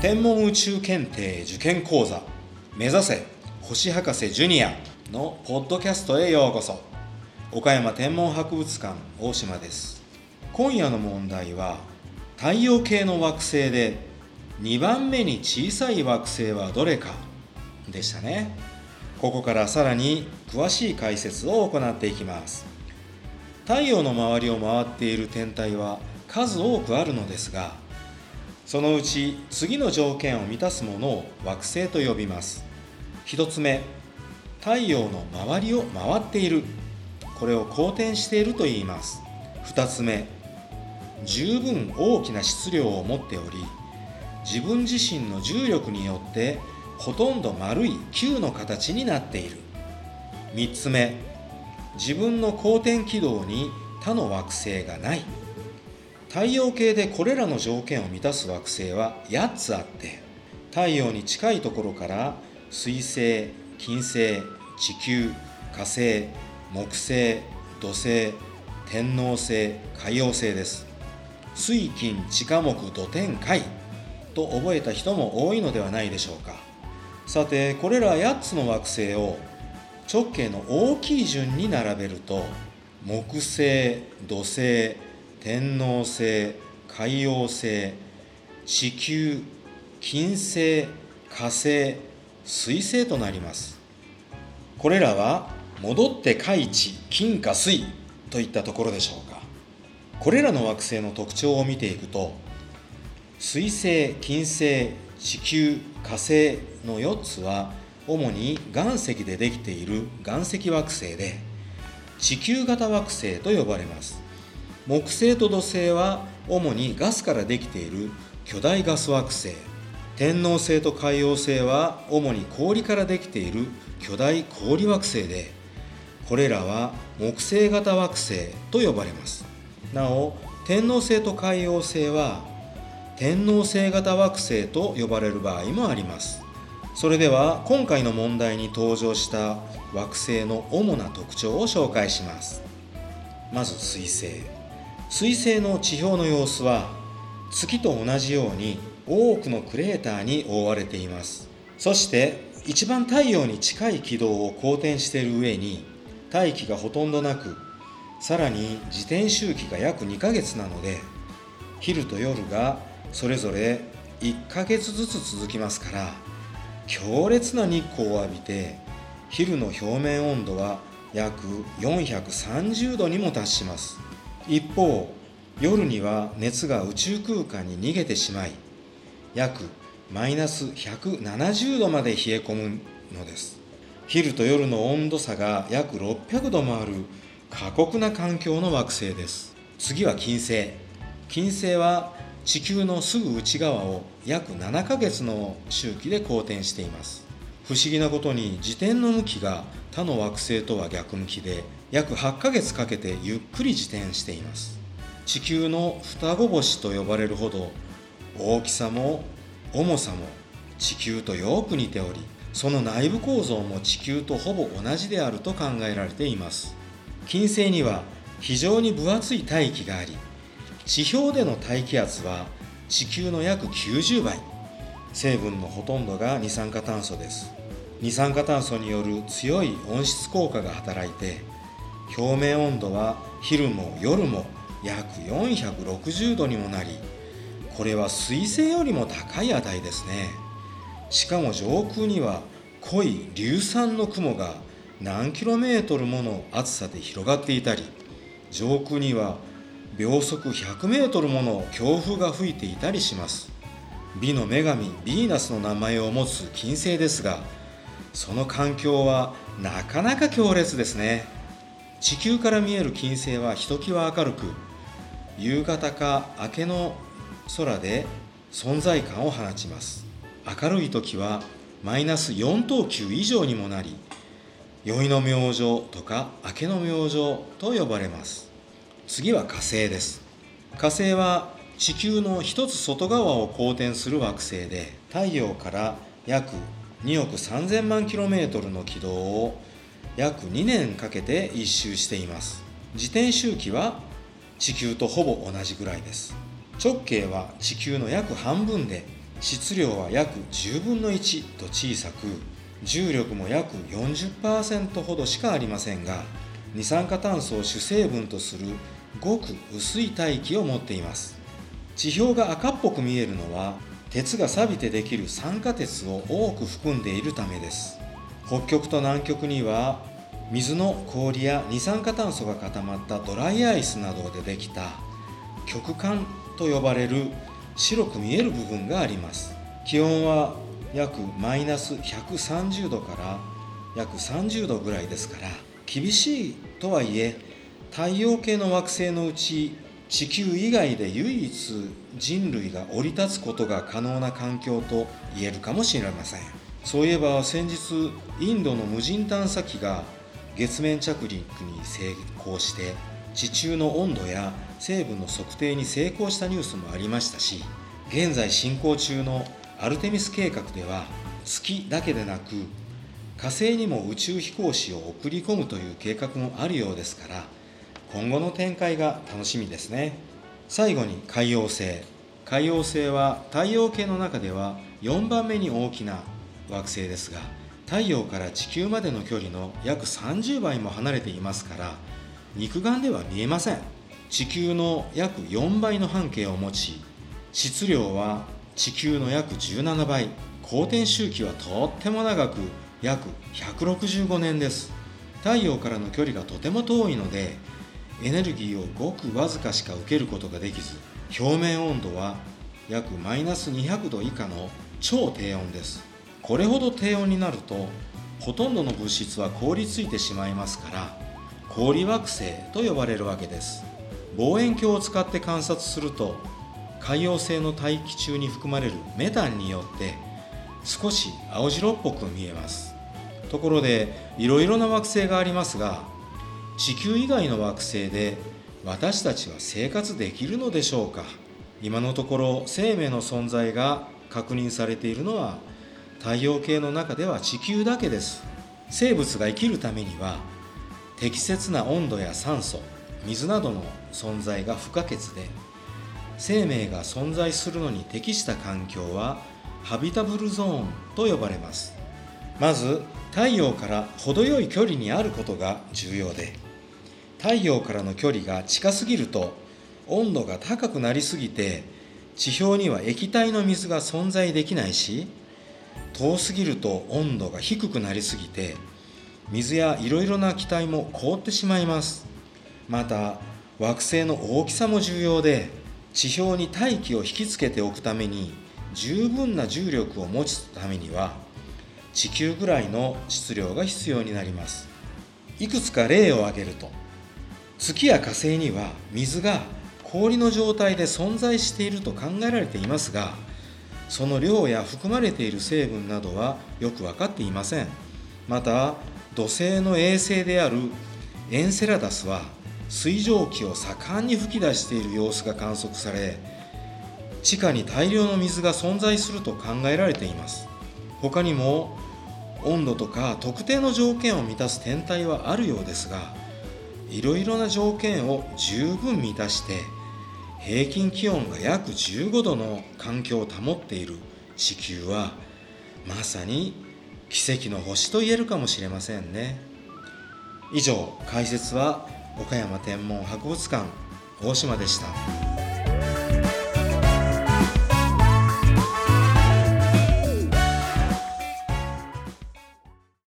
天文宇宙検定受験講座目指せ星博士ジュニアのポッドキャストへようこそ。岡山天文博物館大島です。今夜の問題は太陽系の惑星で2番目に小さい惑星はどれかでしたね。ここからさらに詳しい解説を行っていきます。太陽の周りを回っている天体は数多くあるのですがそのうち次の条件を満たすものを惑星と呼びます。1つ目太陽の周りを回っている。これを公転していると言います。2つ目十分大きな質量を持っており自分自身の重力によってほとんど丸い球の形になっている。3つ目自分の公転軌道に他の惑星がない。太陽系でこれらの条件を満たす惑星は8つあって太陽に近いところから水星金星地球火星木星土星天王星海王星です。水金地下木土天海と覚えた人も多いのではないでしょうか。さてこれら8つの惑星を直径の大きい順に並べると木星土星天王星海王星地球金星火星水星となります。これらは戻って海地金火水といったところでしょうか。これらの惑星の特徴を見ていくと水星金星地球火星の4つは主に岩石でできている岩石惑星で地球型惑星と呼ばれます。木星と土星は主にガスからできている巨大ガス惑星。天王星と海王星は主に氷からできている巨大氷惑星でこれらは木星型惑星と呼ばれます。なお天王星と海王星は天王星型惑星と呼ばれる場合もあります。それでは今回の問題に登場した惑星の主な特徴を紹介します。まず水星。水星の地表の様子は月と同じように多くのクレーターに覆われています。そして一番太陽に近い軌道を公転している上に大気がほとんどなくさらに自転周期が約2ヶ月なので昼と夜がそれぞれ1ヶ月ずつ続きますから強烈な日光を浴びて昼の表面温度は約430度にも達します。一方夜には熱が宇宙空間に逃げてしまい約マイナス170度まで冷え込むのです。昼と夜の温度差が約600度もある過酷な環境の惑星です。次は金星。金星は地球のすぐ内側を約7ヶ月の周期で公転しています。不思議なことに自転の向きが他の惑星とは逆向きで約8ヶ月かけてゆっくり自転しています。地球の双子星と呼ばれるほど大きさも重さも地球とよく似ておりその内部構造も地球とほぼ同じであると考えられています。金星には非常に分厚い大気があり地表での大気圧は地球の約90倍。成分のほとんどが二酸化炭素です。二酸化炭素による強い温室効果が働いて表面温度は昼も夜も約460度にもなりこれは水星よりも高い値ですね。しかも上空には濃い硫酸の雲が何キロメートルもの厚さで広がっていたり上空には秒速100メートルもの強風が吹いていたりします。美の女神ヴィーナスの名前を持つ金星ですがその環境はなかなか強烈ですね。地球から見える金星はひときわ明るく夕方か明けの空で存在感を放ちます。明るい時はマイナス4等級以上にもなり宵の明星とか明けの明星と呼ばれます。次は火星です。火星は地球の一つ外側を公転する惑星で太陽から約2億3000万 km の軌道を約2年かけて一周しています。自転周期は地球とほぼ同じぐらいです。直径は地球の約半分で質量は約10分の1と小さく重力も約40%ほどしかありませんが二酸化炭素を主成分とするごく薄い大気を持っています。地表が赤っぽく見えるのは鉄が錆びてできる酸化鉄を多く含んでいるためです。北極と南極には水の氷や二酸化炭素が固まったドライアイスなどでできた極寒と呼ばれる白く見える部分があります。気温は約マイナス130度から約30度ぐらいですから厳しいとはいえ太陽系の惑星のうち地球以外で唯一人類が降り立つことが可能な環境と言えるかもしれません。そういえば先日インドの無人探査機が月面着陸に成功して地中の温度や成分の測定に成功したニュースもありましたし現在進行中のアルテミス計画では月だけでなく火星にも宇宙飛行士を送り込むという計画もあるようですから今後の展開が楽しみですね。最後に海洋星。海洋星は太陽系の中では4番目に大きな惑星ですが太陽から地球までの距離の約30倍も離れていますから肉眼では見えません。地球の約4倍の半径を持ち質量は地球の約17倍。公転周期はとっても長く約165年です。太陽からの距離がとても遠いのでエネルギーをごくわずかしか受けることができず表面温度は約マイナス200度以下の超低温です。これほど低温になるとほとんどの物質は凍りついてしまいますから氷惑星と呼ばれるわけです。望遠鏡を使って観察すると海洋性の大気中に含まれるメタンによって少し青白っぽく見えます。ところでいろいろな惑星がありますが地球以外の惑星で私たちは生活できるのでしょうか？今のところ生命の存在が確認されているのは太陽系の中では地球だけです。生物が生きるためには適切な温度や酸素水などの存在が不可欠で生命が存在するのに適した環境はハビタブルゾーンと呼ばれます。まず太陽から程よい距離にあることが重要で太陽からの距離が近すぎると温度が高くなりすぎて地表には液体の水が存在できないし遠すぎると温度が低くなりすぎて水やいろいろな気体も凍ってしまいます。また惑星の大きさも重要で地表に大気を引きつけておくために十分な重力を持つためには地球ぐらいの質量が必要になります。いくつか例を挙げると月や火星には水が氷の状態で存在していると考えられていますがその量や含まれている成分などはよく分かっていません。また土星の衛星であるエンセラダスは水蒸気を盛んに噴き出している様子が観測され地下に大量の水が存在すると考えられています。他にも温度とか特定の条件を満たす天体はあるようですがいろいろな条件を十分満たして平均気温が約15度の環境を保っている地球はまさに奇跡の星と言えるかもしれませんね以上解説は岡山天文博物館大島でした。